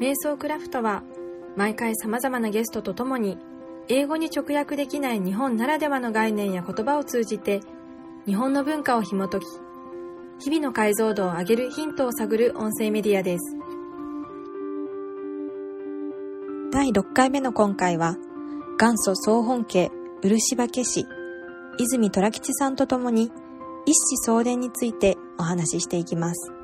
瞑想クラフトは毎回様々なゲストと共に英語に直訳できない日本ならではの概念や言葉を通じて日本の文化を紐解き日々の解像度を上げるヒントを探る音声メディアです。第6回目の今回は元祖総本家漆化師泉虎吉さんと共に一子相伝についてお話ししていきます。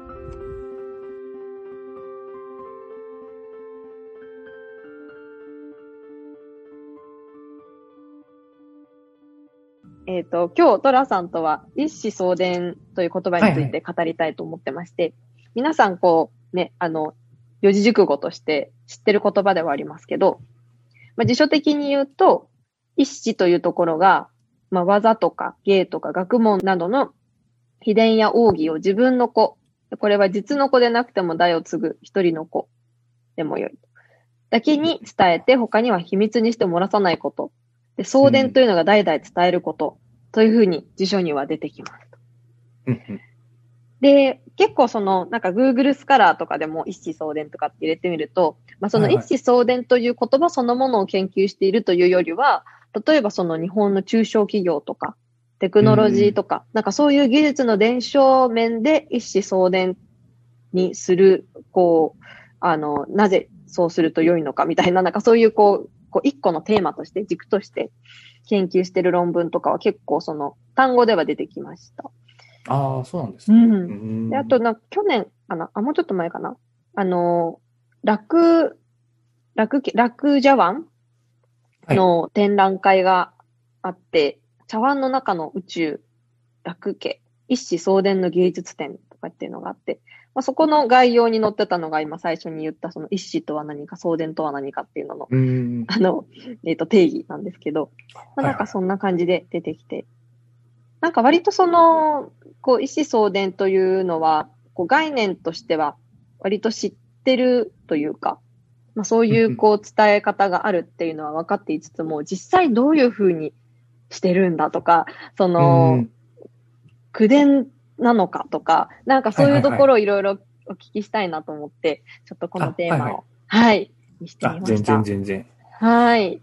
と、今日、トラさんとは、一子相伝という言葉について語りたいと思ってまして、はいはい、皆さん、こう、ね、あの、四字熟語として知ってる言葉ではありますけど、まあ、辞書的に言うと、一子というところが、まあ、技とか芸とか学問などの秘伝や奥義を自分の子、これは実の子でなくても代を継ぐ一人の子でもよい。だけに伝えて他には秘密にして漏らさないこと。で、送電というのが代々伝えることというふうに辞書には出てきます。で、結構その、なんか Google スカラーとかでも一子相伝とかって入れてみると、まあその一子相伝という言葉そのものを研究しているというよりは、例えばその日本の中小企業とか、テクノロジーとか、なんかそういう技術の伝承面で一子相伝にする、こう、あの、なぜそうすると良いのかみたいな、なんかそういうこう、こう一個のテーマとして、軸として研究してる論文とかは結構その単語では出てきました。ああ、そうなんですね。うん。で、あとな、去年かなあ、もうちょっと前かなあの、楽、楽、楽茶碗の展覧会があって、はい、茶碗の中の宇宙、楽家、一子相伝の芸術展とかっていうのがあって、まあ、そこの概要に載ってたのが今最初に言ったその一子とは何か、送電とは何かっていうのの、あの、えっ、ー、と、定義なんですけど、まあ、なんかそんな感じで出てきて、はいはい、なんか割とその、こう、一子相伝というのは、こう概念としては割と知ってるというか、まあそういうこう伝え方があるっていうのは分かっていつつも、実際どういうふうにしてるんだとか、その、口伝なのかとか、なんかそういうところをいろいろお聞きしたいなと思って、ちょっとこのテーマを、はい、はい、はい、にしてみました。全然全然。はい。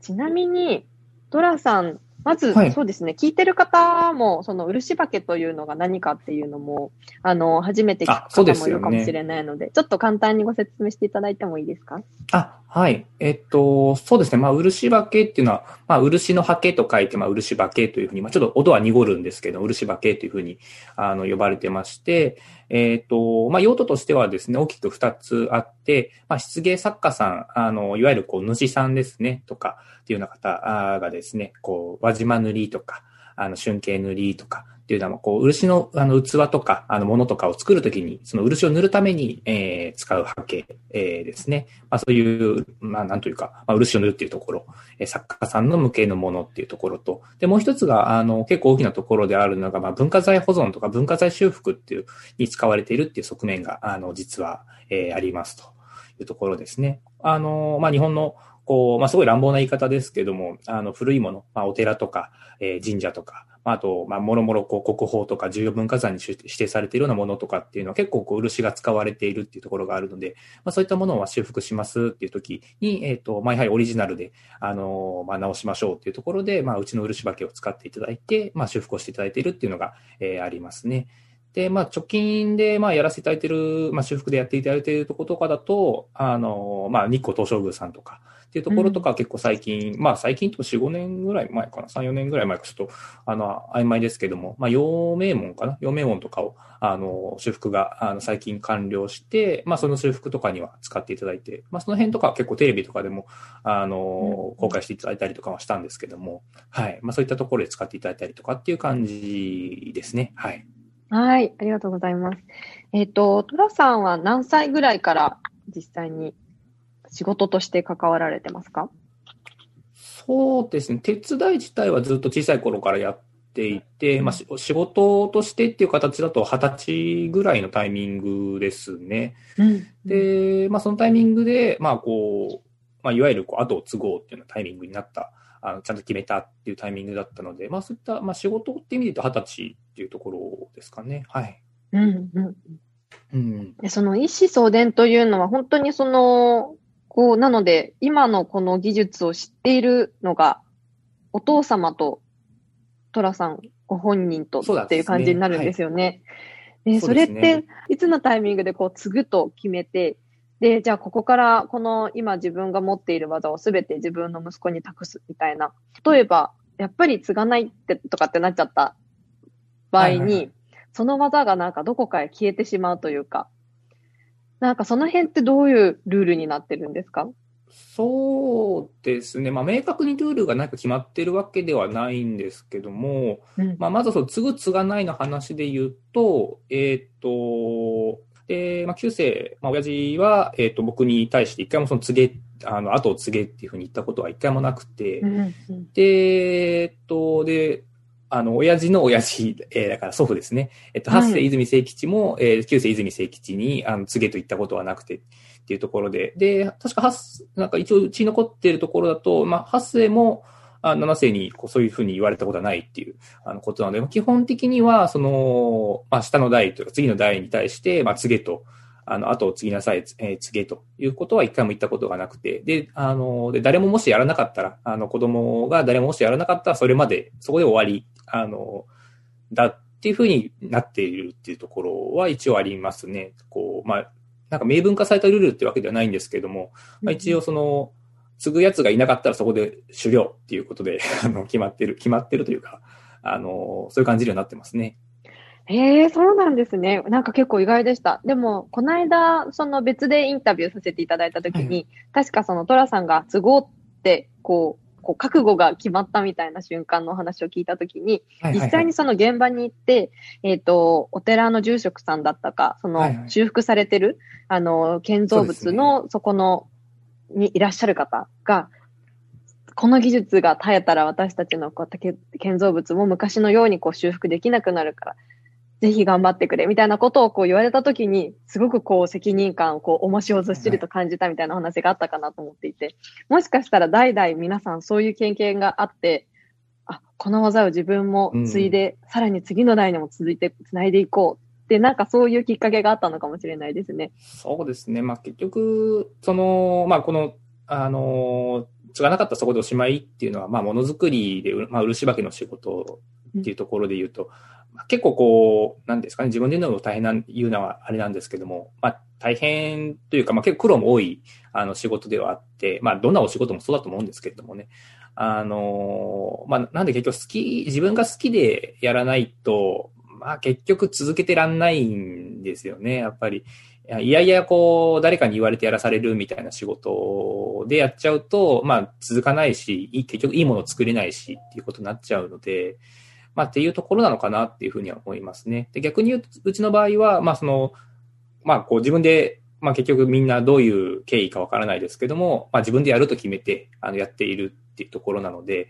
ちなみに、ドラさんまず、はい、そうですね、聞いてる方も、その漆化けというのが何かっていうのも、あの、初めて聞く方もいるかもしれないので、でね、ちょっと簡単にご説明していただいてもいいですか？あ、はい。えっと、そうですね。まあ、漆化けっていうのは、まあ、漆の刷毛と書いて、まあ、漆化けというふうに、まあ、ちょっと音は濁るんですけど、漆化けというふうに、あの、呼ばれてまして、えっと、まあ、用途としてはですね、大きく二つあって、まあ、漆芸作家さん、あの、いわゆる、こう、主さんですね、とか、っていうような方がですね、こう、輪島塗りとか、あの、春景塗りとか、っていうのは、こう、漆の、あの、器とか、あの、ものとかを作るときに、その漆を塗るために、えー、使う刷毛、えー、ですね。まあ、そういう、まあ、なんというか、まあ、漆を塗るっていうところ、えー、作家さんの向けのものっていうところと、で、もう一つが、あの、結構大きなところであるのが、まあ、文化財保存とか文化財修復っていう、に使われているっていう側面が、あの、実は、えー、ありますというところですね。あの、まあ、日本の、こう、まあ、すごい乱暴な言い方ですけども、あの、古いもの、まあ、お寺とか、えー、神社とか、まああと、まあ、もろもろ、こう、国宝とか重要文化財に指定されているようなものとかっていうのは結構、こう、漆が使われているっていうところがあるので、まあ、そういったものを修復しますっていう時に、えっ、ー、と、まあ、やはりオリジナルで、あの、まあ、直しましょうっていうところで、まあ、うちの漆化けを使っていただいて、まあ、修復をしていただいているっていうのが、えー、ありますね。で、まあ、直近で、まあ、やらせていただいている、まあ、修復でやっていただいているところとかだと、あの、まあ、日光東照宮さんとか、っていうところとか結構最近、うん、まあ最近と4、5年ぐらい前かな、3、4年ぐらい前かちょっと、あの、曖昧ですけども、まあ、陽明門かな陽明門とかを、あの、修復が、あの、最近完了して、まあその修復とかには使っていただいて、まあその辺とかは結構テレビとかでも、あの、公開していただいたりとかはしたんですけども、はい。まあそういったところで使っていただいたりとかっていう感じですね。はい。はい、ありがとうございます。えっ、ー、と、トラさんは何歳ぐらいから実際に仕事として関わられてますか？そうですね。手伝い自体はずっと小さい頃からやっていて、まあ、仕事としてっていう形だと二十歳ぐらいのタイミングですね。うん、で、まあ、そのタイミングで、まあ、こう、まあ、いわゆるこう後を継ごうっていうようなタイミングになった、あのちゃんと決めたっていうタイミングだったので、まあ、そういった、まあ、仕事っていう意味で言うと二十歳っていうところですかね。はい。うんうんうん。でその一子相伝というのは本当にその、こう、なので、今のこの技術を知っているのが、お父様と寅さんご本人とそうなんですねっていう感じになるんですよね。でそそうれっですねて、いつのタイミングでこう、継ぐと決めて、で、じゃあここからこの今自分が持っている技をすべて自分の息子に託すみたいな。例えば、やっぱり継がないってとかってなっちゃった場合に、はいはいはいその技がなんかどこかへ消えてしまうというか、なんかその辺ってどういうルールになってるんですか？そうですね。まあ、明確にルールが何か決まってるわけではないんですけども、うんまあ、まずその、継ぐ継がないの話で言うと、えっ、と、で、まあ、旧世、まあ、親父は、えっ、と、僕に対して一回もその継げ、あの、後を継げっていうふうに言ったことは一回もなくて、うんうんで、えっと、で、あの、親父の親父、えーだから祖父ですね。えっと、はい八世泉清吉も、えー、九世泉清吉に、あの、告げと言ったことはなくて、っていうところで。で、確か八、なんか一応うちに残っているところだと、まあ、八世も、あ七世にこうそういうふうに言われたことはないっていうあのことなので、基本的には、その、まあ、下の代というか次の代に対して、まあ、告げと、あの、後を継ぎなさい、えー告げということは一回も言ったことがなくて、で、あの、で、誰ももしやらなかったら、あの、子供が誰ももしやらなかったら、それまで、そこで終わり、あの、だっていうふうになっているっていうところは一応ありますね。こう、まあ、なんか明文化されたルールってわけではないんですけども、まあ、一応その、継ぐやつがいなかったらそこで終了っていうことで、あの、決まってる、決まってるというか、あの、そういう感じになってますね。へえ、そうなんですね。なんか結構意外でした。でも、この間、その別でインタビューさせていただいたときに、確かそのトラさんが都合って、こう、こう覚悟が決まったみたいな瞬間のお話を聞いたときに、実際にその現場に行って、えっ、と、お寺の住職さんだったか、そのはいはい修復されてる、あの、建造物のそこの、にいらっしゃる方が、この技術が耐えたら私たちのこう建建造物も昔のようにこう修復できなくなるから、ぜひ頑張ってくれ、みたいなことをこう言われたときに、すごくこう責任感をこう重しをずっしりと感じたみたいなお話があったかなと思っていて、もしかしたら代々皆さんそういう経験があって、あ、この技を自分も継いで、さらに次の代にも続いて、繋いでいこうって、なんかそういうきっかけがあったのかもしれないですね。そうですね。まあ結局、その、まあこの、あの、継がなかったそこでおしまいっていうのは、まあものづくりで、まあ漆化けの仕事っていうところで言うと、まあ結構こう、なんですかね、自分で言うのも大変な、言うのはあれなんですけども、まあ大変というか、まあ結構苦労も多い、あの仕事ではあって、まあどんなお仕事もそうだと思うんですけれどもね。あの、まあなんで結局好き、自分が好きでやらないと、まあ結局続けてらんないんですよね、やっぱり。いやいや、こう、誰かに言われてやらされるみたいな仕事でやっちゃうと、まあ続かないし、結局いいもの作れないしっていうことになっちゃうので、まあっていうところなのかなっていうふうには思いますね。で逆に言うと、うちの場合は、まあその、まあこう自分で、まあ結局みんなどういう経緯かわからないですけども、まあ自分でやると決めて、あのやっているっていうところなので、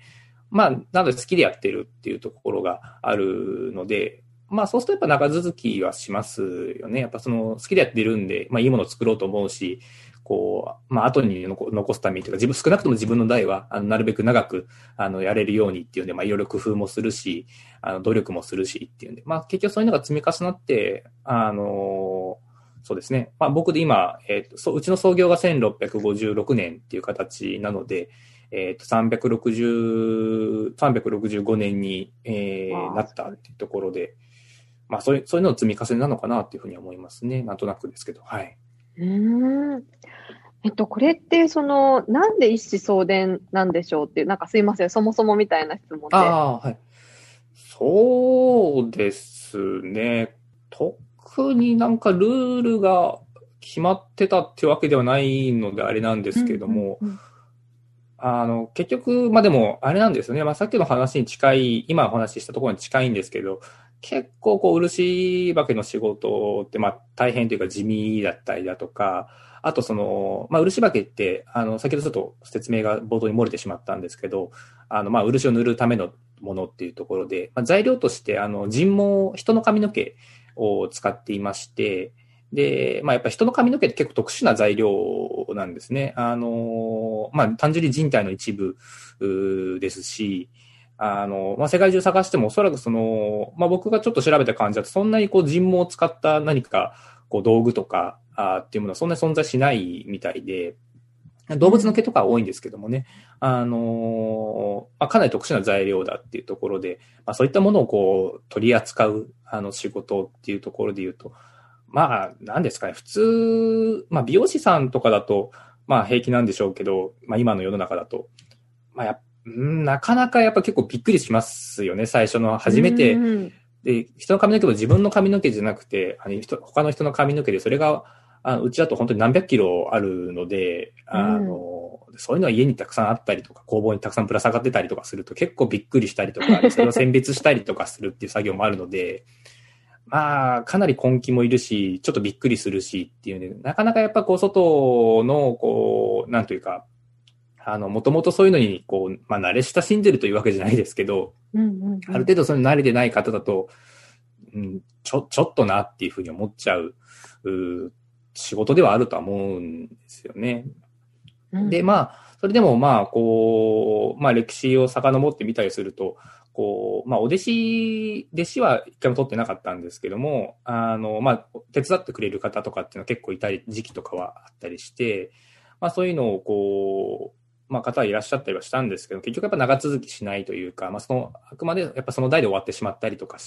まあなので好きでやってるっていうところがあるので、まあそうするとやっぱ長続きはしますよね。やっぱその好きでやってるんで、まあいいものを作ろうと思うし、こう、まあ後に残残すためにというか、自分、少なくとも自分の代は、あの、なるべく長く、あの、やれるようにっていうんで、まあいろいろ工夫もするし、あの、努力もするしっていうんで、まあ結局そういうのが積み重なって、あの、そうですね。まあ僕で今、えっ、と、そう、うちの創業が1656年っていう形なので、えっ、と、360、365年に、えー、なったっていうところで、まあそういう、そういうのの積み重ねなのかなっていうふうには思いますね。なんとなくですけど、はい。うーん。えっと、これって、その、なんで一子相伝なんでしょうっていう、なんかすいません、そもそもみたいな質問で。ああ、はい。そうですね。特になんかルールが決まってたってわけではないのであれなんですけども、うんうんうんあの、結局、まあでも、あれなんですよね。まあさっきの話に近い、今お話ししたところに近いんですけど、結構こう、漆化けの仕事って、まあ大変というか地味だったりだとか、あとその、まあ漆化けって、あの、先ほどちょっと説明が冒頭に漏れてしまったんですけど、あの、まあ漆を塗るためのものっていうところで、まあ、材料として、あの、人毛、人の髪の毛を使っていまして、で、まあ、やっぱ人の髪の毛って結構特殊な材料なんですね。あの、まあ、単純に人体の一部ですし、あの、まあ、世界中探してもおそらくその、まあ、僕がちょっと調べた感じだと、そんなにこう人毛を使った何か、こう道具とかあっていうものはそんなに存在しないみたいで、動物の毛とかは多いんですけどもね、あのまあ、かなり特殊な材料だっていうところで、まあ、そういったものをこう取り扱うあの仕事っていうところで言うと、まあ、なんですかね、普通、まあ、美容師さんとかだと、まあ、平気なんでしょうけど、まあ、今の世の中だと、まあや、なかなかやっぱ結構びっくりしますよね、最初の初めて。で、人の髪の毛も自分の髪の毛じゃなくて、あの人他の人の髪の毛で、それが、あのうちだと本当に何百キロあるので、あの、うん、そういうのは家にたくさんあったりとか、工房にたくさんぶら下がってたりとかすると結構びっくりしたりとか、それを選別したりとかするっていう作業もあるので、まあ、かなり根気もいるし、ちょっとびっくりするしっていうね、なかなかやっぱこう、外の、こう、なんというか、あの、もともとそういうのに、こう、まあ、慣れ親しんでるというわけじゃないですけど、うんうんうん、ある程度そういうの慣れてない方だと、うん、ちょ、ちょっとなっていうふうに思っちゃう、う仕事ではあるとは思うんですよね。うん、で、まあ、それでもまあ、こう、まあ歴史を遡ってみたりすると、こう、まあ、お弟子、弟子は一回も取ってなかったんですけども、あの、まあ、手伝ってくれる方とかっていうのは結構いたり、時期とかはあったりして、まあ、そういうのをこう、まあ、方はいらっしゃったりはしたんですけど、結局やっぱ長続きしないというか、まあ、その、あくまでやっぱその代で終わってしまったりとか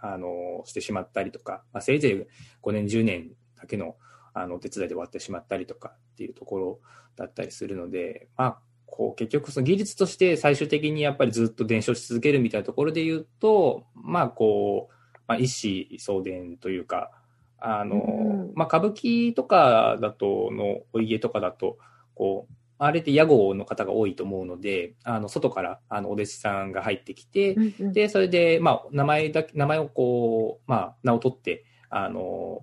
あの、してしまったりとか、まあ、せいぜい5年、10年だけの、あの、お手伝いで終わってしまったりとかっていうところだったりするので、まあ、こう、結局その技術として最終的にやっぱりずっと伝承し続けるみたいなところで言うと、まあ、こう、まあ、一子相伝というか、あの、うん、まあ、歌舞伎とかだと、のお家とかだと、こう、あれって屋号の方が多いと思うので、あの、外から、あの、お弟子さんが入ってきて、うんうん、で、それで、まあ、名前だけ、名前をこう、まあ、名を取って、あの、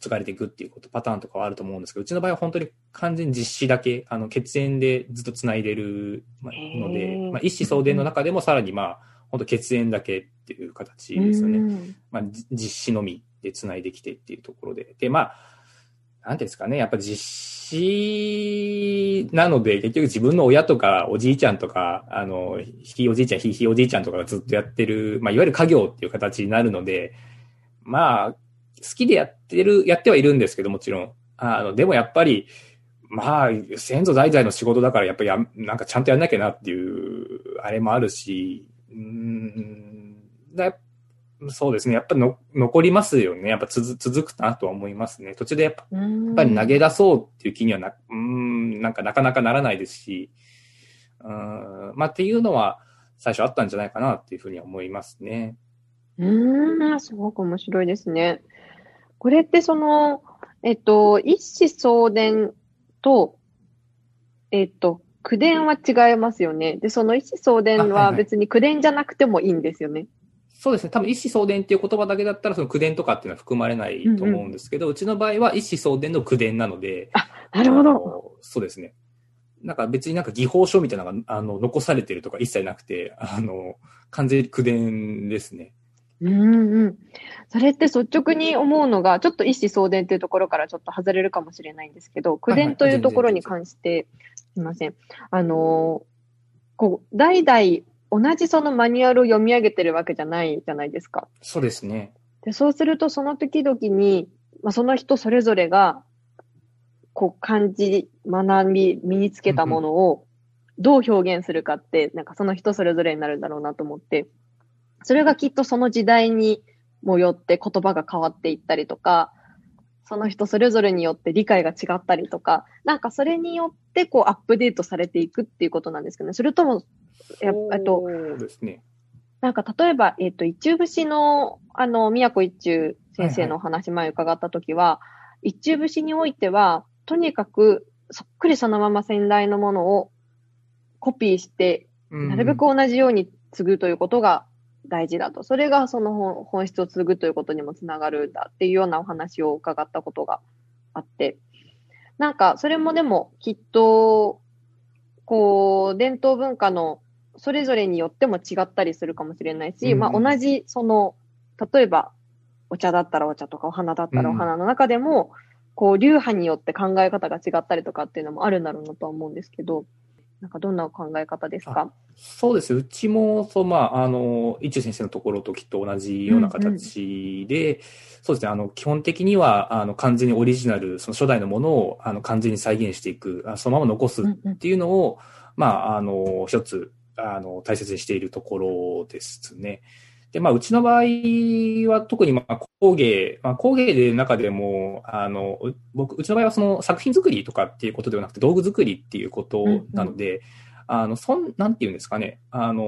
継がれていくっていうこと、パターンとかはあると思うんですけど、うちの場合は本当に完全実施だけ、あの、血縁でずっと繋いでるので、まあ、一子相伝の中でもさらにまあ、本当血縁だけっていう形ですよね。まあ、実施のみで繋いできてっていうところで。で、まあ、なんですかね、やっぱ実施なので、結局自分の親とかおじいちゃんとか、あの、ひいおじいちゃん、ひいひいおじいちゃんとかがずっとやってる、まあ、いわゆる家業っていう形になるので、まあ、好きでやってる、やってはいるんですけど、もちろん。あの、でもやっぱり、まあ、先祖代々の仕事だから、やっぱりや、なんかちゃんとやんなきゃなっていう、あれもあるし、うん、だそうですね。やっぱの残りますよね。やっぱ続続くなとは思いますね。途中でやっぱやっぱり投げ出そうっていう気にはな、うん、なんかなかなかならないですし、うん、まあっていうのは最初あったんじゃないかなっていうふうには思いますね。うん、すごく面白いですね。これってその、えっと、一子相伝と、えっと、口伝は違いますよね。で、その一子相伝は別に口伝じゃなくてもいいんですよね。はいはい、そうですね。多分一子相伝っていう言葉だけだったら、その口伝とかっていうのは含まれないと思うんですけど、うんうん、うちの場合は一子相伝の口伝なので。あ、なるほど。そうですね。なんか別になんか技法書みたいなのが、あの、残されてるとか一切なくて、あの、完全に口伝ですね。うんうん。それって率直に思うのが、ちょっと一子相伝っていうところからちょっと外れるかもしれないんですけど、口伝というところに関して、すみません。あの、こう、代々同じそのマニュアルを読み上げてるわけじゃないじゃないですか。そうですね。で、そうするとその時々に、まあ、その人それぞれが、こう感じ、学び、身につけたものをどう表現するかって、なんかその人それぞれになるんだろうなと思って、それがきっとその時代にもよって言葉が変わっていったりとか、その人それぞれによって理解が違ったりとか、なんかそれによってこうアップデートされていくっていうことなんですけどね。それとも、やっと、ね。なんか例えば、えっ、ー、と、一中節の、あの、宮古一中先生のお話前伺ったときは、はいはい、一中節においては、とにかくそっくりそのまま先代のものをコピーして、なるべく同じように継ぐということが大事だと。それがその本質を継ぐということにもつながるんだっていうようなお話を伺ったことがあって。なんか、それもでもきっと、こう、伝統文化のそれぞれによっても違ったりするかもしれないし、うん、まあ同じ、その、例えば、お茶だったらお茶とかお花だったらお花の中でも、うん、こう、流派によって考え方が違ったりとかっていうのもあるんだろうなとは思うんですけど、なんかどんな考え方ですか？そうです。うちも、そう、まあ、あの、一中先生のところときっと同じような形で、うんうん、そうですね、あの、基本的には、あの、完全にオリジナル、その初代のものを、あの、完全に再現していく、そのまま残すっていうのを、うんうん、まあ、あの、一つ、あの、大切にしているところですね。で、まあ、うちの場合は特に、まあ、工芸、まあ、工芸で中でも、あの、僕、うちの場合はその作品作りとかっていうことではなくて、道具作りっていうことなので、うんうん、あの、そん、なんていうんですかね、あの、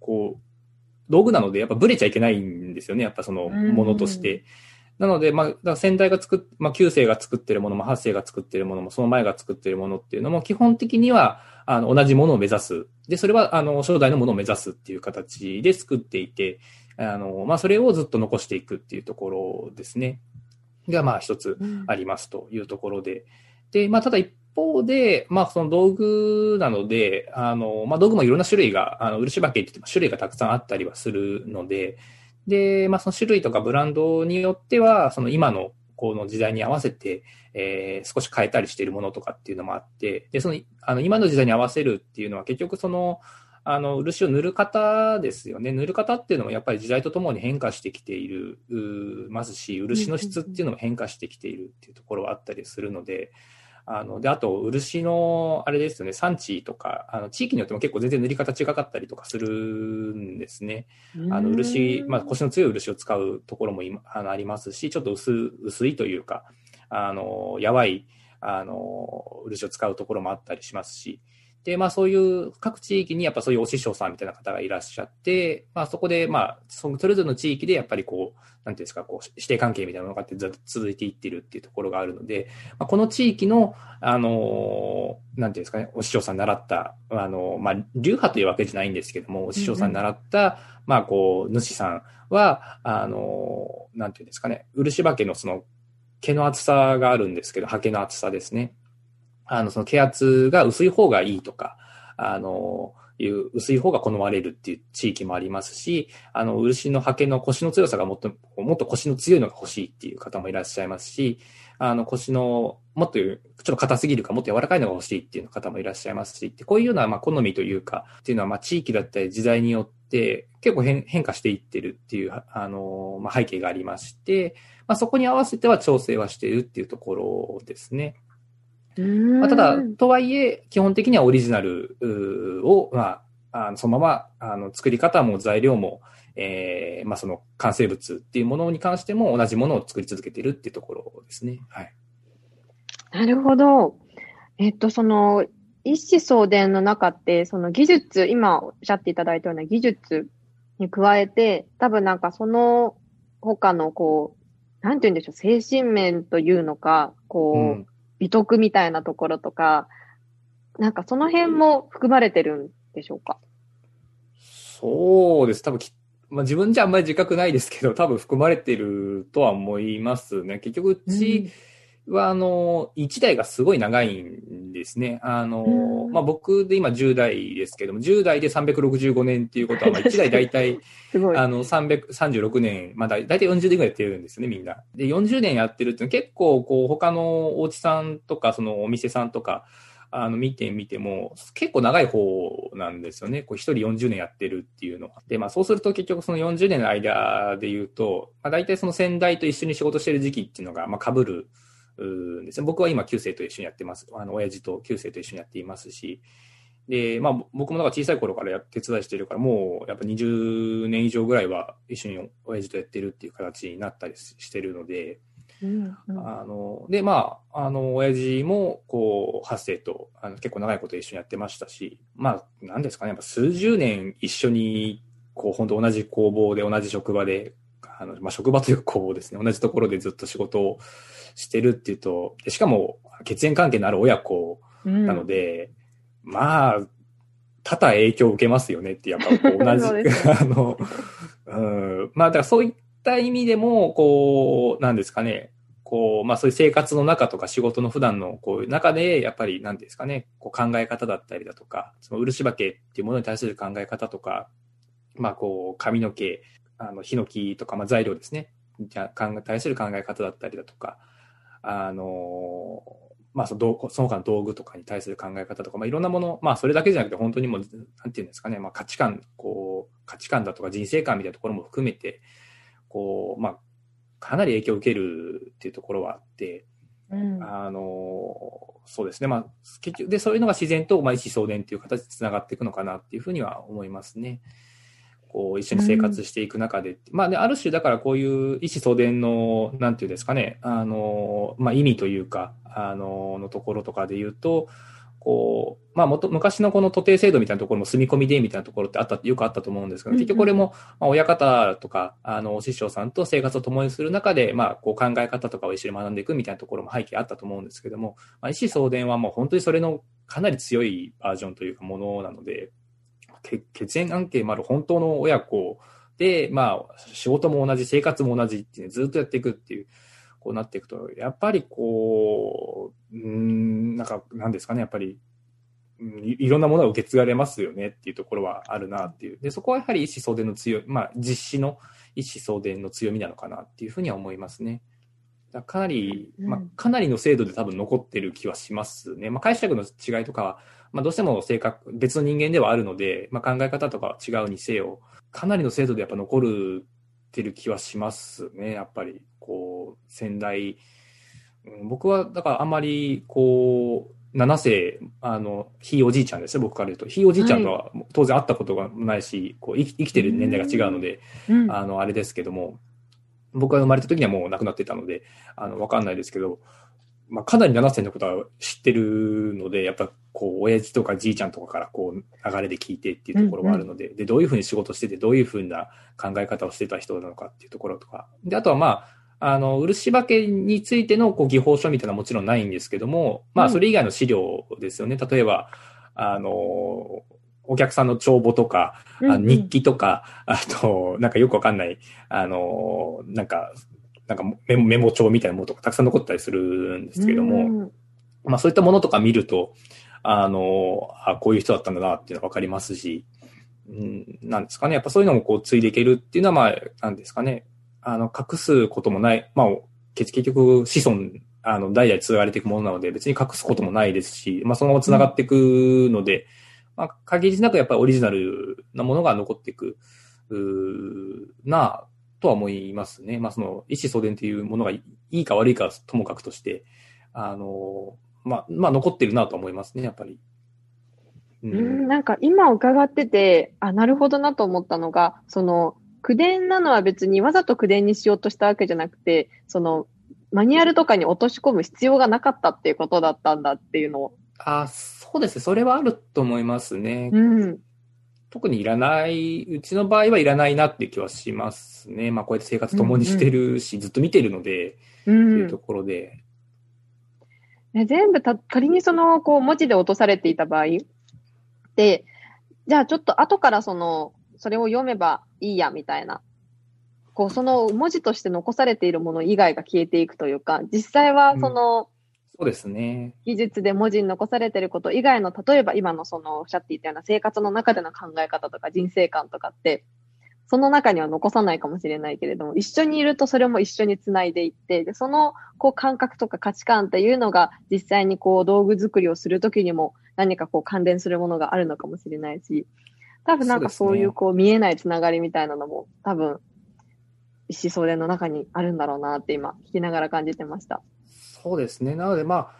こう、道具なので、やっぱブレちゃいけないんですよね、やっぱそのものとして。うんうんなので、まあ、先代が作っ、まあ、9世が作ってるものも、8世が作ってるものも、その前が作ってるものっていうのも、基本的には、あの、同じものを目指す。で、それは、あの、初代のものを目指すっていう形で作っていて、あの、まあ、それをずっと残していくっていうところですね。が、まあ、一つありますというところで。うん、で、まあ、ただ一方で、まあ、その道具なので、あの、まあ、道具もいろんな種類が、あの、漆化けって言っても種類がたくさんあったりはするので、で、まあ、その種類とかブランドによっては、その今のこの時代に合わせて、えー、少し変えたりしているものとかっていうのもあって、で、その、あの、今の時代に合わせるっていうのは結局その、あの、漆を塗る方ですよね。塗る方っていうのもやっぱり時代とともに変化してきている、ますし、漆の質っていうのも変化してきているっていうところはあったりするので、あの、で、あと、漆の、あれですよね、産地とか、あの、地域によっても結構全然塗り方違かったりとかするんですね。あの、漆、まあ、腰の強い漆を使うところも今、あの、ありますし、ちょっと薄、薄いというか、あの、やわい、あの、漆を使うところもあったりしますし、で、まあそういう各地域にやっぱそういうお師匠さんみたいな方がいらっしゃって、まあそこで、まあそれぞれの地域でやっぱりこう、なんていうんですか、こう、指定関係みたいなのがあってずっと続いていってるっていうところがあるので、まあ、この地域の、あの、なんていうんですかね、お師匠さん習った、あの、まあ流派というわけじゃないんですけども、お師匠さん習った、うんうん、まあこう、主さんは、あの、なんていうんですかね、漆化けのその毛の厚さがあるんですけど、刷毛の厚さですね。あの、その気圧が薄い方がいいとか、あの、いう薄い方が好まれるっていう地域もありますし、あの、漆の刷毛の腰の強さがもっと、もっと腰の強いのが欲しいっていう方もいらっしゃいますし、あの、腰の、もっと、ちょっと硬すぎるか、もっと柔らかいのが欲しいっていう方もいらっしゃいますし、こういうような、まあ、好みというか、っていうのは、まあ、地域だったり時代によって、結構変変化していってるっていう、あの、まあ、背景がありまして、まあ、そこに合わせては調整はしているっていうところですね。まあ、ただ、とはいえ、基本的にはオリジナルを、まあ、あのそのままあの作り方も材料も、えーまあ、その完成物っていうものに関しても同じものを作り続けているっていうところですね。はい、なるほど。えっと、その、一子相伝の中って、その技術、今おっしゃっていただいたような技術に加えて、多分なんかその他のこう、なんて言うんでしょう、精神面というのか、こう、うん美徳みたいなところとか、なんかその辺も含まれてるんでしょうか？そうです。多分まあ、自分じゃあんまり自覚ないですけど、多分含まれてるとは思いますね。結局、うち、は、あの、1代がすごい長いんですね。あの、まあ、僕で今10代ですけども、10代で365年っていうことは、まあ、1代大体、あの、336年、まあ、大体40年ぐらいやってるんですね、みんな。で、40年やってるって結構、こう、他のお家さんとか、そのお店さんとか、あの、見てみても、結構長い方なんですよね。こう、一人40年やってるっていうのは。で、まあ、そうすると結局その40年の間で言うと、まあ、大体その先代と一緒に仕事してる時期っていうのが、まあ、被るですね。僕は今、旧世と一緒にやってます。あの、親父と旧世と一緒にやっていますし、で、まあ、僕もなんか小さい頃からや手伝いしてるから、もうやっぱ20年以上ぐらいは一緒に親父とやってるっていう形になったりしてるので、うんうん、あので、まあ、あの、親父も、こう、発生と、あの結構長いこと一緒にやってましたし、まあ、なんですかね、やっぱ数十年一緒に、こう、本当同じ工房で、同じ職場で、あの、まあ、職場というか工房ですね、同じところでずっと仕事をしてるっていうと、しかも血縁関係のある親子なので、うん、まあ、多々影響を受けますよねって、やっぱこう同じ、あの、うん、まあだからそういった意味でも、こう、なんですかね、こう、まあそういう生活の中とか仕事の普段のこういう中で、やっぱりなんですかね、こう考え方だったりだとか、その漆化けっていうものに対する考え方とか、まあこう髪の毛、あの、ヒノキとか、まあ材料ですね、じゃ対する考え方だったりだとか、あの、まあそのその他の道具とかに対する考え方とか、まあいろんなもの、まあそれだけじゃなくて本当にもう、なんていうんですかね、まあ価値観、こう、価値観だとか人生観みたいなところも含めて、こう、まあ、かなり影響を受けるっていうところはあって、うん、あの、そうですね。まあ、結局、で、そういうのが自然と、まあ、意思相伝っていう形で繋がっていくのかなっていうふうには思いますね。こう、一緒に生活していく中で。うん、まあ、ね、ある種、だからこういう意思相伝の、なんていうんですかね、あの、まあ、意味というか、あの、のところとかで言うと、こう、まあもと、昔のこの徒弟制度みたいなところも住み込みでみたいなところってあった、よくあったと思うんですけど、結局これも、まあ、親方とか、あの、師匠さんと生活を共にする中で、まあ、こう考え方とかを一緒に学んでいくみたいなところも背景あったと思うんですけども、まあ、意思相伝はもう本当にそれのかなり強いバージョンというかものなので、血縁関係もある本当の親子で、まあ、仕事も同じ、生活も同じっていう、ずっとやっていくっていう、こうなっていくと、やっぱりこう、うん、なんか、なんですかね、やっぱり、いいろんなものが受け継がれますよねっていうところはあるなっていう。で、そこはやはり意思相伝の強い、まあ、実施の意思相伝の強みなのかなっていうふうには思いますね。かなり、まあ、かなりの精度で多分残ってる気はしますね。まあ、解釈の違いとかは、まあ、どうしても性格、別の人間ではあるので、まあ、考え方とかは違うにせよ、かなりの精度でやっぱ残るってる気はしますね、やっぱり。こう、先代。僕は、だからあんまり、こう、7世、あの、ひいおじいちゃんですよ、僕から言うと。ひいおじいちゃんとは当然会ったことがないし、はい、こう生き生きてる年代が違うので、うん、あの、あれですけども、僕が生まれた時にはもう亡くなってたので、あの、わかんないですけど、まあ、かなり7世のことは知ってるので、やっぱ、こう、親父とかじいちゃんとかから、こう、流れで聞いてっていうところがあるので、うんうん、で、どういうふうに仕事してて、どういうふうな考え方をしてた人なのかっていうところとか。で、あとはまあ、あの、漆化けについてのこう技法書みたいなのはもちろんないんですけども、まあ、それ以外の資料ですよね。例えば、あの、お客さんの帳簿とか、うんうん、日記とか、あと、なんかよくわかんない、あの、なんか、なんかメモ帳みたいなものとかたくさん残ったりするんですけども、うん、まあそういったものとか見ると、あの、あこういう人だったんだなっていうのがわかりますし、うん、なんですかね。やっぱそういうのもこう、ついでいけるっていうのは、まあ、なんですかね。あの、隠すこともない、まあ、結局、子孫、あの、代々継がれていくものなので、別に隠すこともないですし、まあ、そのまま繋がっていくので、うん、まあ、限りなくやっぱりオリジナルなものが残っていく、うな、とは思いますね。まあ、その、意思相伝っていうものがいいか悪いかともかくとして、あの、まあ、まあ、残ってるなと思いますね、やっぱり。うん、なんか今伺ってて、あ、なるほどなと思ったのが、その、口伝なのは別にわざと口伝にしようとしたわけじゃなくて、その、マニュアルとかに落とし込む必要がなかったっていうことだったんだっていうのを。あ、そうですね。それはあると思いますね。うん。特にいらない、うちの場合はいらないなって気はしますね。まあこうやって生活共にしてるし、うんうん、ずっと見てるので、うん、っていうところで。ね、全部た、仮にその、こう、文字で落とされていた場合で、じゃあちょっと後からその、それを読めばいいや、みたいな。こう、その文字として残されているもの以外が消えていくというか、実際はその、うん、そうですね。技術で文字に残されていること以外の、例えば今のそのおっしゃっていたような生活の中での考え方とか人生観とかって、その中には残さないかもしれないけれども、一緒にいるとそれも一緒につないでいって、で、その、こう、感覚とか価値観っていうのが、実際にこう、道具作りをするときにも、何かこう、関連するものがあるのかもしれないし、多分なんかそういうこう見えないつながりみたいなのも多分意思相伝の中にあるんだろうなって今聞きながら感じてました。そうですね。なのでまあ、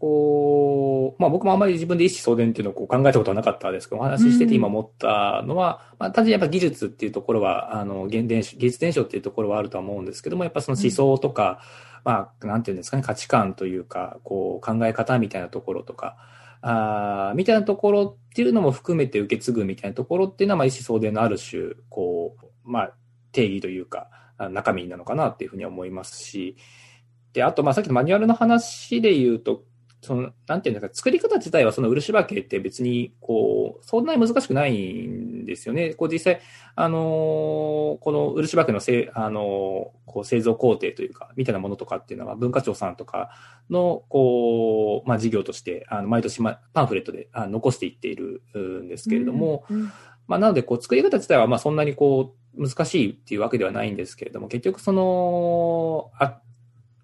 こう、まあ僕もあんまり自分で意思相伝っていうのをこう考えたことはなかったですけど、お話ししてて今思ったのは、うん、まあ単純にやっぱ技術っていうところは、あの、現伝、技術伝承っていうところはあるとは思うんですけども、やっぱその思想とか、うん、まあ、なんていうんですかね、価値観というか、こう考え方みたいなところとか、あみたいなところっていうのも含めて受け継ぐみたいなところっていうのは、まあ、意思相伝のある種、こう、まあ、定義というか、中身なのかなっていうふうに思いますし、で、あと、まあ、さっきのマニュアルの話で言うと、その、なんていうんですか、作り方自体はその漆化けって別に、こう、そんなに難しくないんですよね。こう実際、あのー、この漆化けのせあのー、こう製造工程というか、みたいなものとかっていうのは文化庁さんとかの、こう、まあ事業として、あの、毎年、ま、パンフレットであ残していっているんですけれども、うんうん、まあなので、こう、作り方自体はまあそんなにこう、難しいっていうわけではないんですけれども、結局その、あ、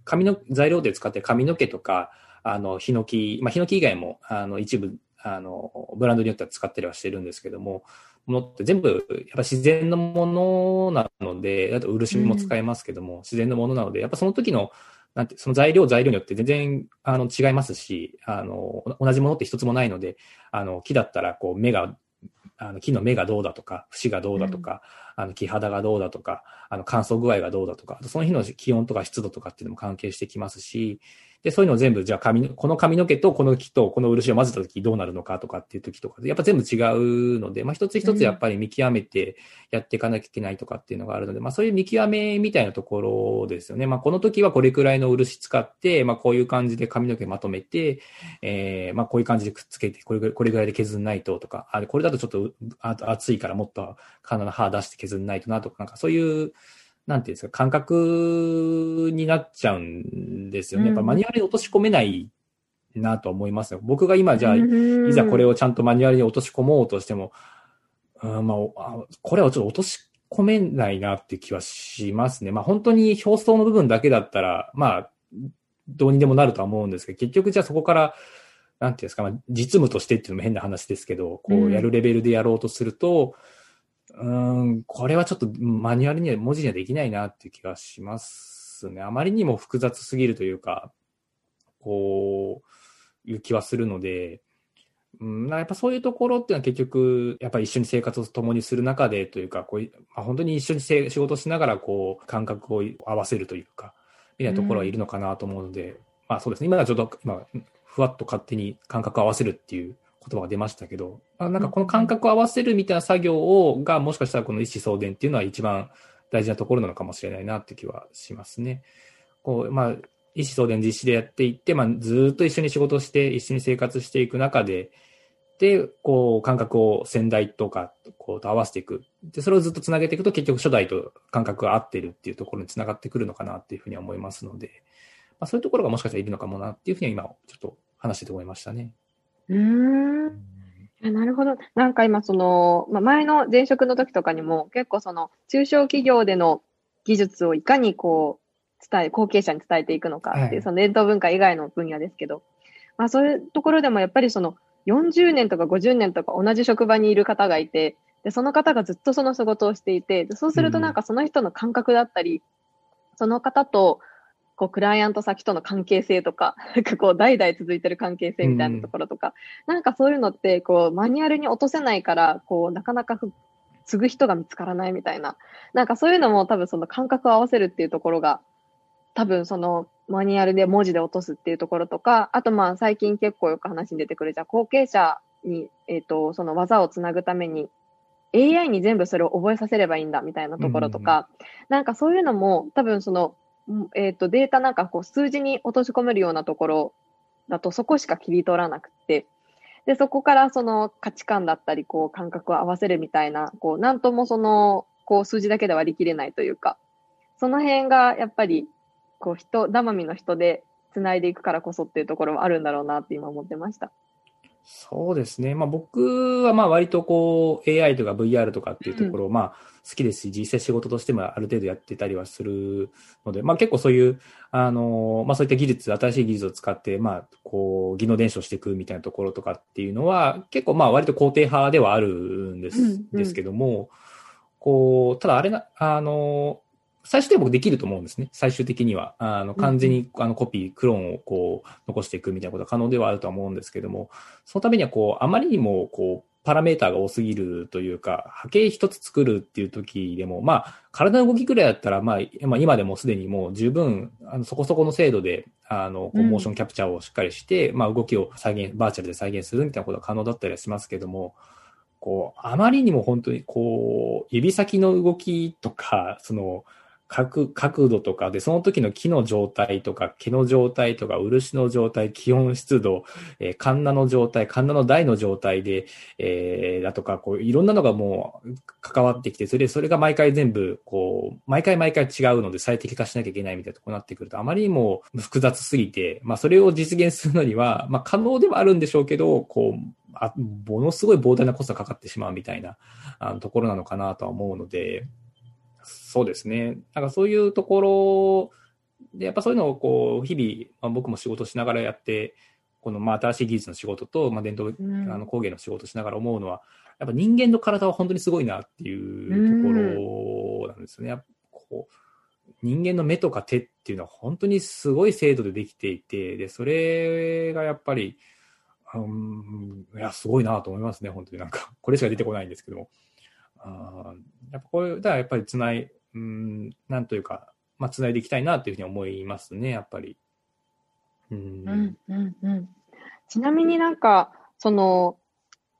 紙の材料で使って髪の毛とか、あの、ヒノキ、まあ、ヒノキ以外も、あの、一部、あの、ブランドによっては使ったりはしてるんですけども、ものって全部、やっぱ自然のものなので、あと漆も使えますけども、うん、自然のものなので、やっぱその時の、なんて、その材料、材料によって全然、あの、違いますし、あの、同じものって一つもないので、あの、木だったら、こう、目が、あの、木の目がどうだとか、節がどうだとか、うん、あの、木肌がどうだとか、あの、乾燥具合がどうだとか、その日の気温とか湿度とかっていうのも関係してきますし、で、そういうのを全部、じゃあ髪、この髪の毛とこの木とこの漆を混ぜた時どうなるのかとかっていう時とかで、やっぱ全部違うので、まあ一つ一つやっぱり見極めてやっていかなきゃいけないとかっていうのがあるので、まあそういう見極めみたいなところですよね。まあこの時はこれくらいの漆使って、まあこういう感じで髪の毛まとめて、えー、まあこういう感じでくっつけて、これぐらい、これぐらいで削んないととか、あこれだとちょっと熱いからもっと体の歯出して削んないとなとか、なんかそういう、なんていうんですか、感覚になっちゃうんですよね。やっぱマニュアルに落とし込めないなと思いますよ。僕が今じゃあ、いざこれをちゃんとマニュアルに落とし込もうとしても、うん、まあ、これはちょっと落とし込めないなって気はしますね。まあ本当に表層の部分だけだったら、まあ、どうにでもなるとは思うんですけど、結局じゃあそこから、なんていうんですか、まあ、実務としてっていうのも変な話ですけど、こうやるレベルでやろうとすると、うんうん、これはちょっとマニュアルには文字にはできないなっていう気がしますね。あまりにも複雑すぎるというか、こう、いう気はするので、うん、やっぱそういうところっていうのは結局、やっぱり一緒に生活を共にする中でというか、こうまあ、本当に一緒に仕事しながら、こう、感覚を合わせるというか、みたいなところはいるのかなと思うので、うん、まあそうですね。今はちょっと、今、ふわっと勝手に感覚を合わせるっていう言葉が出ましたけど、あなんかこの感覚を合わせるみたいな作業を、が、もしかしたらこの意思相伝っていうのは一番大事なところなのかもしれないなって気はしますね。こう、まあ、意思相伝実施でやっていって、まあ、ずっと一緒に仕事して、一緒に生活していく中で、で、こう、感覚を先代とか、こう、と合わせていく。で、それをずっと繋げていくと、結局初代と感覚が合ってるっていうところに繋がってくるのかなっていうふうに思いますので、まあ、そういうところがもしかしたらいるのかもなっていうふうには今、ちょっと話してて思いましたね。うん。なるほど。なんか今、その、まあ、前の前職の時とかにも、結構その、中小企業での技術をいかにこう、伝え、後継者に伝えていくのかっていう、はい、その伝統文化以外の分野ですけど、まあそういうところでもやっぱりその、40年とか50年とか同じ職場にいる方がいて、で、その方がずっとその仕事をしていて、でそうするとなんかその人の感覚だったり、うん、その方と、こう、クライアント先との関係性とか、なんかこう、代々続いてる関係性みたいなところとか、うん、なんかそういうのって、こう、マニュアルに落とせないから、こう、なかなか継ぐ人が見つからないみたいな、なんかそういうのも多分その感覚を合わせるっていうところが、多分そのマニュアルで文字で落とすっていうところとか、あとまあ最近結構よく話に出てくるじゃあ後継者に、えっ、ー、と、その技をつなぐために AI に全部それを覚えさせればいいんだみたいなところとか、うん、なんかそういうのも多分そのえっ、ー、と、データなんかこう数字に落とし込めるようなところだとそこしか切り取らなくて、で、そこからその価値観だったり、こう感覚を合わせるみたいな、こう、なんともその、こう数字だけで割り切れないというか、その辺がやっぱり、こう人、生身の人で繋いでいくからこそっていうところはあるんだろうなって今思ってました。そうですね。まあ僕はまあ割とこう AI とか VR とかっていうところをまあ好きですし、実際仕事としてもある程度やってたりはするので、まあ結構そういう、あの、まあそういった技術、新しい技術を使って、まあこう技能伝承していくみたいなところとかっていうのは結構まあ割と肯定派ではあるんです、うんうん、ですけども、こう、ただあれな、あの、最終的に僕できると思うんですね。最終的には。あの、完全にあのコピー、クローンをこう、残していくみたいなことは可能ではあると思うんですけども、そのためにはこう、あまりにもこう、パラメーターが多すぎるというか、波形一つ作るっていう時でも、まあ、体の動きくらいだったら、まあ、まあ、今でもすでにもう十分、あの、そこそこの精度で、あの、こうモーションキャプチャーをしっかりして、うん、まあ、動きを再現、バーチャルで再現するみたいなことが可能だったりはしますけども、こう、あまりにも本当にこう、指先の動きとか、その、角角度とかで、その時の木の状態とか、毛の状態とか、漆の状態、気温、湿度、えー、カンナの状態、カンナの台の状態で、えー、だとか、こう、いろんなのがもう関わってきて、それで、それが毎回全部、こう、毎回毎回違うので最適化しなきゃいけないみたいなとこになってくると、あまりにも複雑すぎて、まあ、それを実現するのには、まあ、可能ではあるんでしょうけど、こう、あものすごい膨大なコストがかかってしまうみたいなあのところなのかなとは思うので、そうですね。なんかそういうところで、やっぱそういうのをこう、日々、まあ、僕も仕事しながらやって、このまあ新しい技術の仕事と、まあ、伝統うんあの工芸の仕事しながら思うのは、やっぱ人間の体は本当にすごいなっていうところなんですよね。やっぱこう人間の目とか手っていうのは本当にすごい精度でできていて、で、それがやっぱり、うん、いや、すごいなと思いますね、本当になんか、これしか出てこないんですけども。あーやっぱこれ、だからやっぱりつない、うん、なんというか、まあ、つないでいきたいなというふうに思いますね、やっぱり。うん。うんうんうんちなみになんか、その、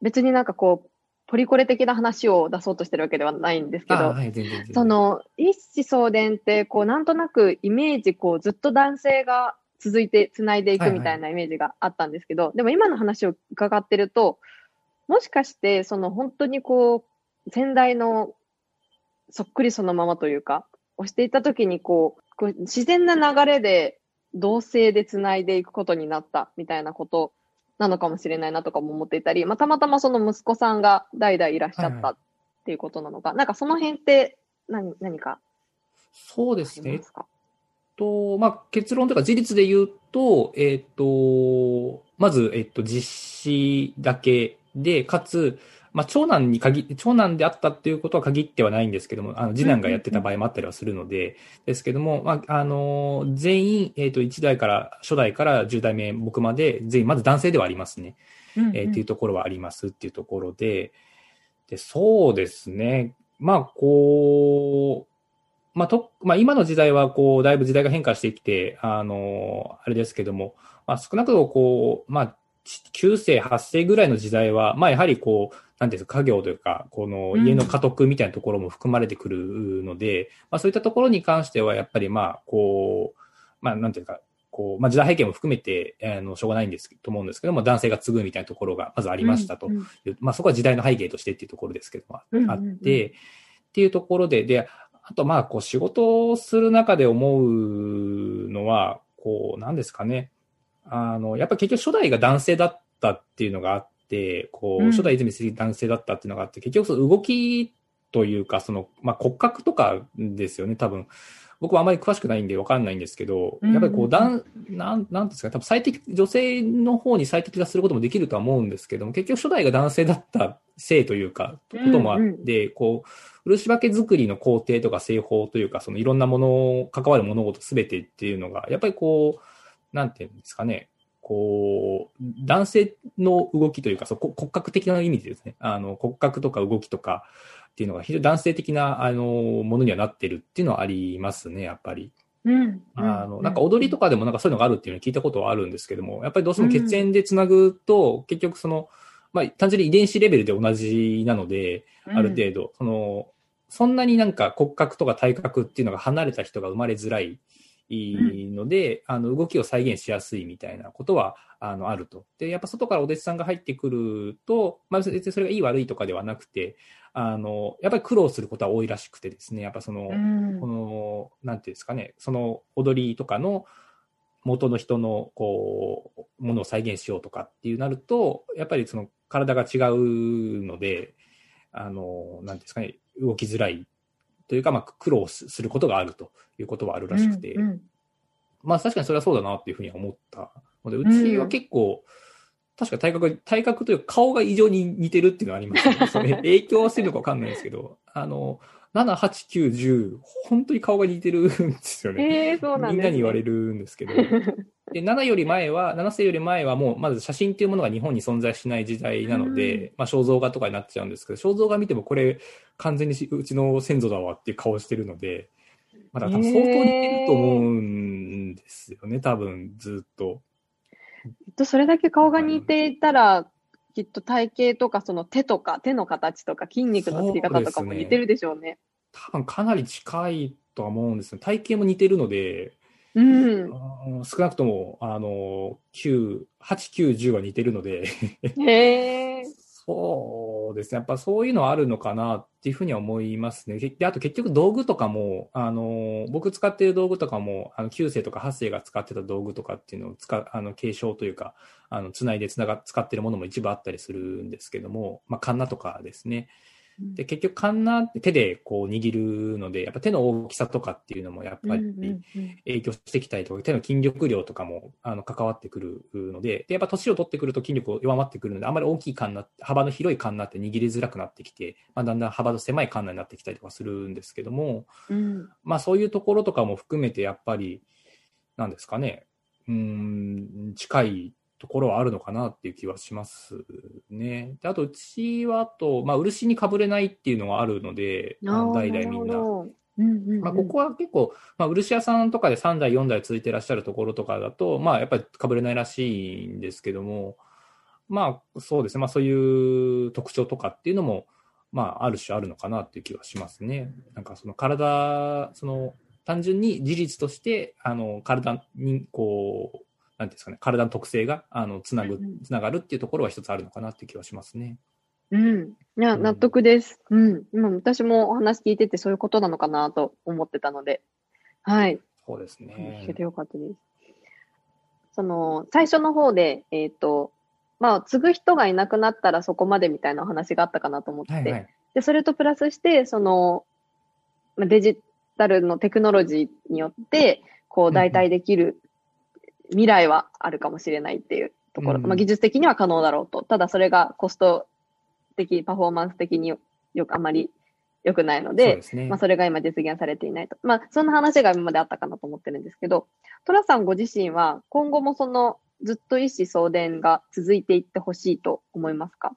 別になんかこう、ポリコレ的な話を出そうとしてるわけではないんですけど、あはい。その、一子相伝って、こう、なんとなくイメージ、こう、ずっと男性が続いて、繋いでいくみたいなイメージがあったんですけど、でも今の話を伺ってると、もしかして、その、本当にこう、先代のそっくりそのままというか、をしていたときに、こう、こう自然な流れで、同性で繋いでいくことになったみたいなことなのかもしれないなとかも思っていたり、まあ、たまたまその息子さんが代々いらっしゃはいはったっていうことなのか、なんかその辺って何何かそうですね。と、まあ、結論というか事実で言うと、えっ、と、まず、えっ、と、実施だけで、かつ、まあ、長男に限長男であったっていうことは限ってはないんですけども、あの、次男がやってた場合もあったりはするので、ですけども、まあ、あの、全員、えっ、と、1代から、初代から10代目僕まで、全員、まず男性ではありますね。えーっていうところはありますっていうところで、で、そうですね。まあ、こう、まあ、と、まあ、今の時代は、こう、だいぶ時代が変化してきて、あの、あれですけども、まあ、少なくとも、こう、まあ、ち9世、8世ぐらいの時代は、まあ、やはり、こう、なんていうか、家業というか、このうん家の家督みたいなところも含まれてくるので、まあ、そういったところに関しては、やっぱり、まあ、こう、まあ、なんていうか、こう、まあ、時代背景も含めて、あの、しょうがないんですと思うんですけども、男性が継ぐみたいなところがまずありましたとうんまあ、そこは時代の背景としてっていうところですけども、うんあっうんうんて、っていうところで、で、あと、まあ、こう、仕事をする中で思うのは、こう、なんですかね。あの、やっぱり結局初代が男性だったっていうのがあって、こう、うん。初代泉杉男性だったっていうのがあって、結局その動きというか、その、まあ、骨格とかですよね、多分。僕はあまり詳しくないんでわかんないんですけど、うん。やっぱりこう、男、なん、なんですか、多分最適、女性の方に最適化することもできるとは思うんですけども、結局初代が男性だったせいというか、こともあって、こう、漆化け作りの工程とか製法というか、そのいろんなもの、関わる物事すべてっていうのが、やっぱりこう、なんていうんですかね、こう、男性の動きというか、そうこ骨格的な意味でですね、あの、骨格とか動きとかっていうのが非常に男性的な、あの、ものにはなってるっていうのはありますね、やっぱり。うん。あの、なんか踊りとかでもなんかそういうのがあるっていうのを聞いたことはあるんですけども、やっぱりどうしても血縁でつなぐと、結局その、まあ単純に遺伝子レベルで同じなので、ある程度、その、そんなになんか骨格とか体格っていうのが離れた人が生まれづらいので、あの、動きを再現しやすいみたいなことは、あの、あると。で、やっぱ外からお弟子さんが入ってくると、まあ別にそれがいい悪いとかではなくて、あの、やっぱり苦労することは多いらしくてですね、やっぱその、うん。この、なんていうんですかね、その踊りとかの元の人の、こう、ものを再現しようとかっていうなると、やっぱりその体が違うので、あの、なんていうんですかね、動きづらいというか、まあ、苦労すすることがあるということはあるらしくて、うんうん。まあ確かにそれはそうだなっていうふうには思ったので、うちは結構、確か体格、体格というか顔が異常に似てるっていうのはありますね。それ影響はしてるのかわかんないですけど、あの、7、8、9、10、本当に顔が似てるんですよね。えー、そうなんね。みんなに言われるんですけど。で、7より前は、7世より前はもう、まず写真っていうものが日本に存在しない時代なので、うまあ肖像画とかになっちゃうんですけど、肖像画見てもこれ完全にしうちの先祖だわっていう顔してるので、まだ多分相当似てると思うんですよね、多分ずっと。きっとそれだけ顔が似ていたら、きっと体型とかその手とか手の形とか筋肉のつき方とかも似てるでしょうね。多分かなり近いとは思うんですよ。体型も似てるので、うん。少なくとも、あの、9、8、9、10は似てるので、へえ。そうですね。やっぱそういうのはあるのかなっていうふうに思いますね。で、あと結局道具とかも、あの、僕使っている道具とかも、あの、9世とか8世が使ってた道具とかっていうのを使、あの、継承というか、あの、つないでつなが、使ってるものも一部あったりするんですけども、まあ、カンナとかですね。で、結局カンナって手でこう握るので、やっぱ手の大きさとかっていうのもやっぱり影響してきたりとか、手の筋力量とかもあの関わってくるので、で、やっぱ年を取ってくると筋力弱まってくるので、あんまり大きいカンナ、幅の広いカンナって握りづらくなってきて、まあ、だんだん幅の狭いカンナになってきたりとかするんですけども、うん、まあそういうところとかも含めてやっぱり、なんですかね、うん、近いところはあるのかなっていう気はしますね。であと、うちはあと、まあ、漆にかぶれないっていうのがあるので、代々みんな。まあ、ここは結構、まあ、漆屋さんとかで3代、4代続いてらっしゃるところとかだと、まあ、やっぱりかぶれないらしいんですけども、まあ、そうですね。まあ、そういう特徴とかっていうのも、まあ、ある種あるのかなっていう気はしますね。なんか、その体、その、単純に事実として、あの、体に、こう、なんですかね、体の特性が、あの、つなぐ、つながるっていうところは一つあるのかなっていう気はしますね。うん。いや、納得です。うん。今、私もお話聞いててそういうことなのかなと思ってたので。はい。そうですね。聞けてよかったです。その、最初の方で、えっ、ー、と、まあ、継ぐ人がいなくなったらそこまでみたいなお話があったかなと思って。はいはい、で、それとプラスして、その、デジタルのテクノロジーによって、こう、代替できる未来はあるかもしれないっていうところ、うん、まあ、技術的には可能だろうと。ただそれがコスト的、パフォーマンス的によくあまり良くないので、そ、ね、まあ、それが今実現されていないと。まあ、そんな話が今まであったかなと思ってるんですけど、トラさんご自身は今後もそのずっと一子相伝が続いていってほしいと思いますか？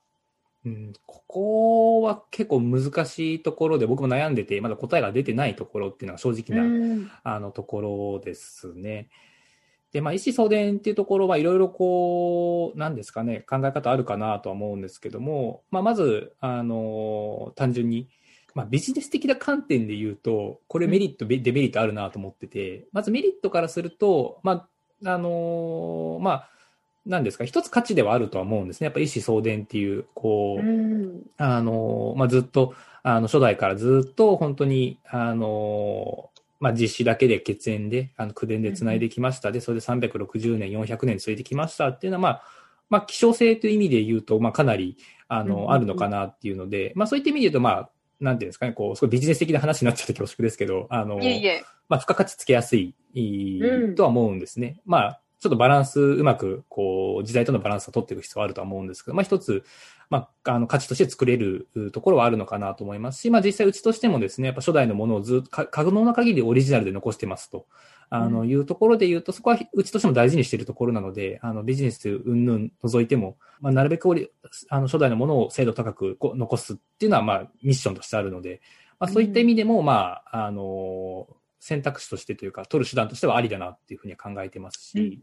うん、ここは結構難しいところで僕も悩んでて、まだ答えが出てないところっていうのが正直な、あのところですね。で、まあ、意思相伝っていうところはいろいろこう、なんですかね、考え方あるかなとは思うんですけども、まあ、まず、あの、単純に、まあ、ビジネス的な観点で言うと、これメリット、デメリットあるなと思ってて、まずメリットからすると、まあ、あの、まあ、なんですか、一つ価値ではあるとは思うんですね。やっぱり意思相伝っていう、こう、あの、まあ、ずっと、あの、初代からずっと本当に、あの、まあ、実施だけで血縁で、あの、口伝で繋いできました。で、それで360年、400年続いてきました。っていうのは、まあ、まあ、希少性という意味で言うと、まあ、かなり、あの、あるのかなっていうので、まあ、そういった意味で言うと、まあ、なんていうんですかね、こう、すごいビジネス的な話になっちゃって恐縮ですけど、あの、いえいえ。まあ、付加価値つけやすい、とは思うんですね。まあ、ちょっとバランスうまく、こう、時代とのバランスを取っていく必要はあるとは思うんですけど、まあ一つ、まあ、あの、価値として作れるところはあるのかなと思いますし、まあ実際うちとしてもですね、やっぱ初代のものをずっと、可能な限りオリジナルで残してますと。あの、いうところで言うと、そこはうちとしても大事にしているところなので、あの、ビジネス云々除いても、まあ、なるべくあの、初代のものを精度高く残すっていうのは、まあ、ミッションとしてあるので、まあ、そういった意味でも、まあ、あの、選択肢としてというか、取る手段としてはありだなっていうふうに考えてますし、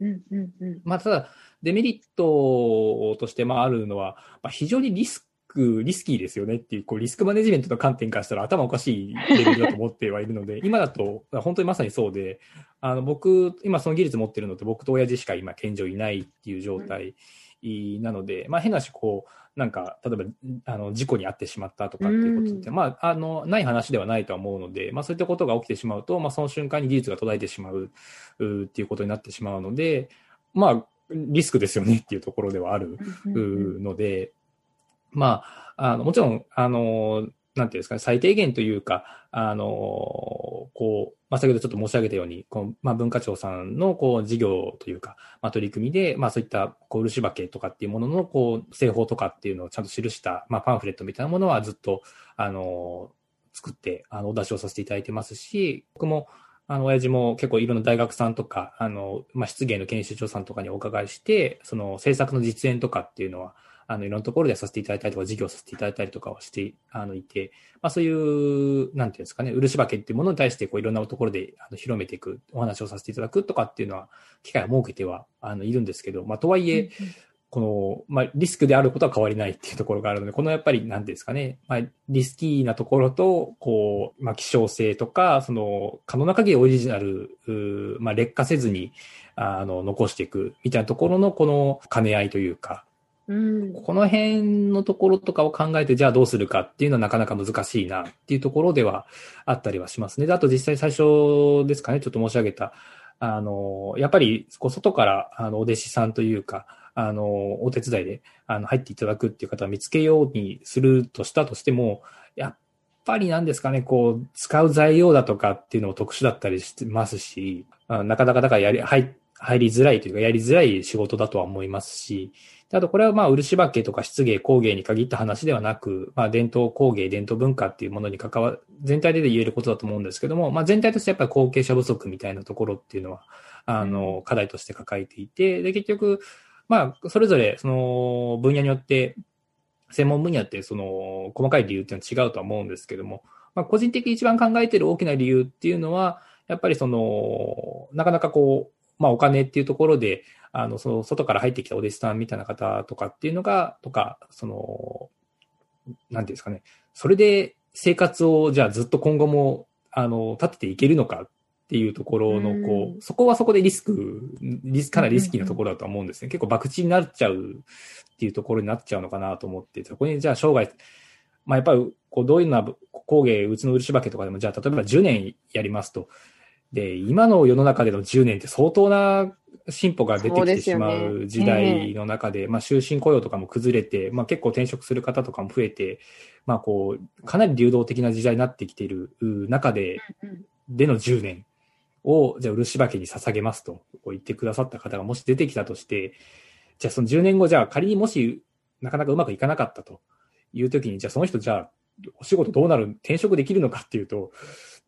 まあ、ただ、デメリットとしてまああるのは、まあ、非常にリスク、リスキーですよねっていう、こう、リスクマネジメントの観点からしたら頭おかしいレベルだと思ってはいるので、今だと、本当にまさにそうで、あの、僕、今その技術持ってるのって僕と親父しか今、健常いないっていう状態なので、まあ、変なし、こう、なんか、例えば、あの、事故に遭ってしまったとかっていうことって、まあ、あの、ない話ではないとは思うので、まあ、そういったことが起きてしまうと、まあ、その瞬間に技術が途絶えてしまう、うっていうことになってしまうので、まあ、リスクですよねっていうところではあるので、まあ、あの、もちろん、あの、なんていうんですか、最低限というか、あの、こう、まあ、先ほどちょっと申し上げたように、こうまあ、文化庁さんの、こう、事業というか、まあ、取り組みで、まあ、そういった、こう、漆化けとかっていうものの、こう、製法とかっていうのをちゃんと記した、まあ、パンフレットみたいなものはずっと、あの、作って、あの、お出しをさせていただいてますし、僕も、あの、親父も結構いろんな大学さんとか、あの、まあ、失言の研修長さんとかにお伺いして、その制作の実演とかっていうのは、あの、いろんなところでさせていただいたりとか、授業させていただいたりとかをして、あの、いて、まあ、そういう、なんていうんですかね、漆化けっていうものに対して、こう、いろんなところで、あの、広めていく、お話をさせていただくとかっていうのは、機会を設けては、あの、いるんですけど、まあ、とはいえ、この、まあ、リスクであることは変わりないっていうところがあるので、このやっぱり、なんですかね、まあ、リスキーなところと、こう、まあ、希少性とか、その、可能な限りオリジナル、まあ、劣化せずに、あの、残していく、みたいなところの、この兼ね合いというか、うん、この辺のところとかを考えて、じゃあどうするかっていうのはなかなか難しいなっていうところではあったりはしますね。で、あと実際最初ですかね、ちょっと申し上げた、あの、やっぱりこう、外から、あの、お弟子さんというか、あの、お手伝いで、あの、入っていただくっていう方を見つけようにするとしたとしても、やっぱりなんですかね、こう、使う材料だとかっていうのも特殊だったりしてますし、なかなかだからやり、入って、入りづらいというか、やりづらい仕事だとは思いますし、あとこれはまあ、漆化けとか漆芸、工芸に限った話ではなく、まあ、伝統工芸、伝統文化っていうものに関わ、全体で言えることだと思うんですけども、まあ、全体としてやっぱり後継者不足みたいなところっていうのは、あの、課題として抱えていて、で、結局、まあ、それぞれ、その、分野によって、専門分野って、その、細かい理由っていうのは違うとは思うんですけども、まあ、個人的に一番考えている大きな理由っていうのは、やっぱりその、なかなかこう、まあ、お金っていうところで、あの、その、外から入ってきたお弟子さんみたいな方とかっていうのが、とか、その、なんていうんですかね、それで生活を、じゃあずっと今後も、あの、立てていけるのかっていうところの、こう、そこはそこでリスク、リスかなりリスキーなところだと思うんですね。結構博打になっちゃうっていうところになっちゃうのかなと思って、そこにじゃあ生涯、まあやっぱり、こう、どういうのは工芸、うちの漆化けとかでも、じゃあ例えば10年やりますと、で、今の世の中での10年って相当な進歩が出てきてしまう時代の中で、でねえ。ー、まあ終身雇用とかも崩れて、まあ結構転職する方とかも増えて、まあこう、かなり流動的な時代になってきている中で、での10年を、じゃあ漆化けに捧げますと言ってくださった方がもし出てきたとして、じゃあその10年後、じゃあ仮にもしなかなかうまくいかなかったという時に、じゃあその人じゃあお仕事どうなる、転職できるのかっていうと、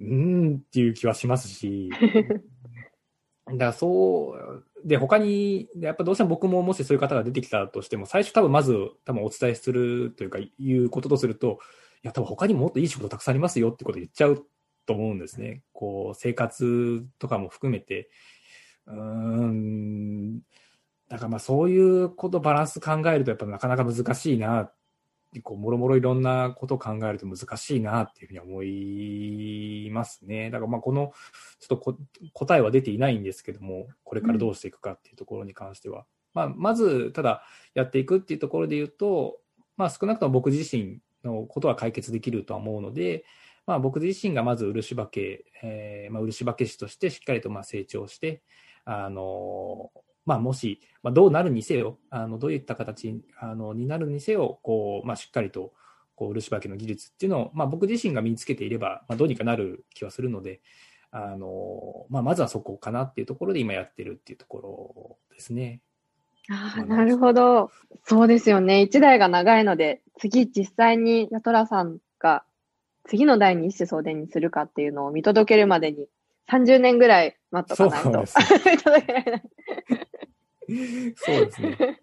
うーんっていう気はしますし、だからそう、で、他に、やっぱどうしても僕ももしそういう方が出てきたとしても、最初多分まず多分お伝えするというか、いうこととすると、いや、多分他にももっといい仕事たくさんありますよってことを言っちゃうと思うんですね。こう、生活とかも含めて。うーん。だからまあそういうことバランス考えるとやっぱなかなか難しいなっこう、もろもろいろんなことを考えると難しいなっていうふうに思いますね。だからまあこの、ちょっと答えは出ていないんですけども、これからどうしていくかっていうところに関しては。うん、まあ、まず、ただやっていくっていうところで言うと、まあ少なくとも僕自身のことは解決できるとは思うので、まあ僕自身がまず漆化け、えー、まあ漆化け師としてしっかりとまあ成長して、あのまあ、もし、まあ、どうなるにせよ、あのどういった形あのになるにせよ、こうまあ、しっかりとこう漆化けの技術っていうのを、まあ、僕自身が身につけていれば、まあ、どうにかなる気はするので、あのまあ、まずはそこかなっていうところで今やってるっていうところですね。ああ、なるほど。そうですよね。一代が長いので、次実際にヤトラさんが次の代に一子相伝にするかっていうのを見届けるまでに30年ぐらい待っとかないと。見届けられない。そうですね。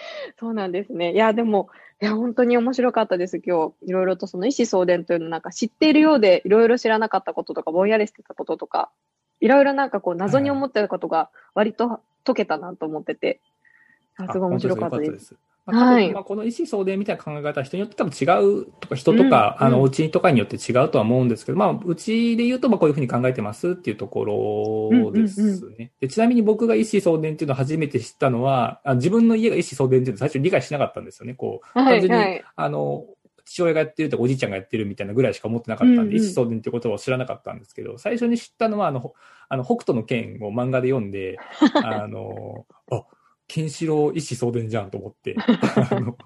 そうなんですね。いや、でも、いや、本当に面白かったです、今日。いろいろとその意思相伝というのなんか知っているようで、いろいろ知らなかったこととか、ぼんやりしてたこととか、いろいろなんかこう、謎に思ってることが割と解けたなと思ってて、はい、すごい面白かったです。はい。まあ、この意思相伝みたいな考え方は人によって多分違うとか、人とか、うん、あの、うちとかによって違うとは思うんですけど、まあ、うちで言うと、まあ、こういうふうに考えてますっていうところですね。うんうんうん、でちなみに僕が意思相伝っていうのを初めて知ったのは、あ自分の家が意思相伝っていうのを最初理解しなかったんですよね。こう、単純に、はいはい、あの、父親がやってるとおじいちゃんがやってるみたいなぐらいしか思ってなかったんで、うんうん、意思相伝ってことを知らなかったんですけど、最初に知ったのは、あの、あの、北斗の剣を漫画で読んで、あの、あ、ケンシロウ意思相伝じゃんと思って、あの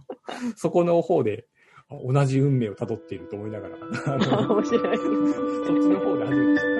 そこの方で同じ運命をたどっていると思いながら、面白い。そっちの方で初めて知った。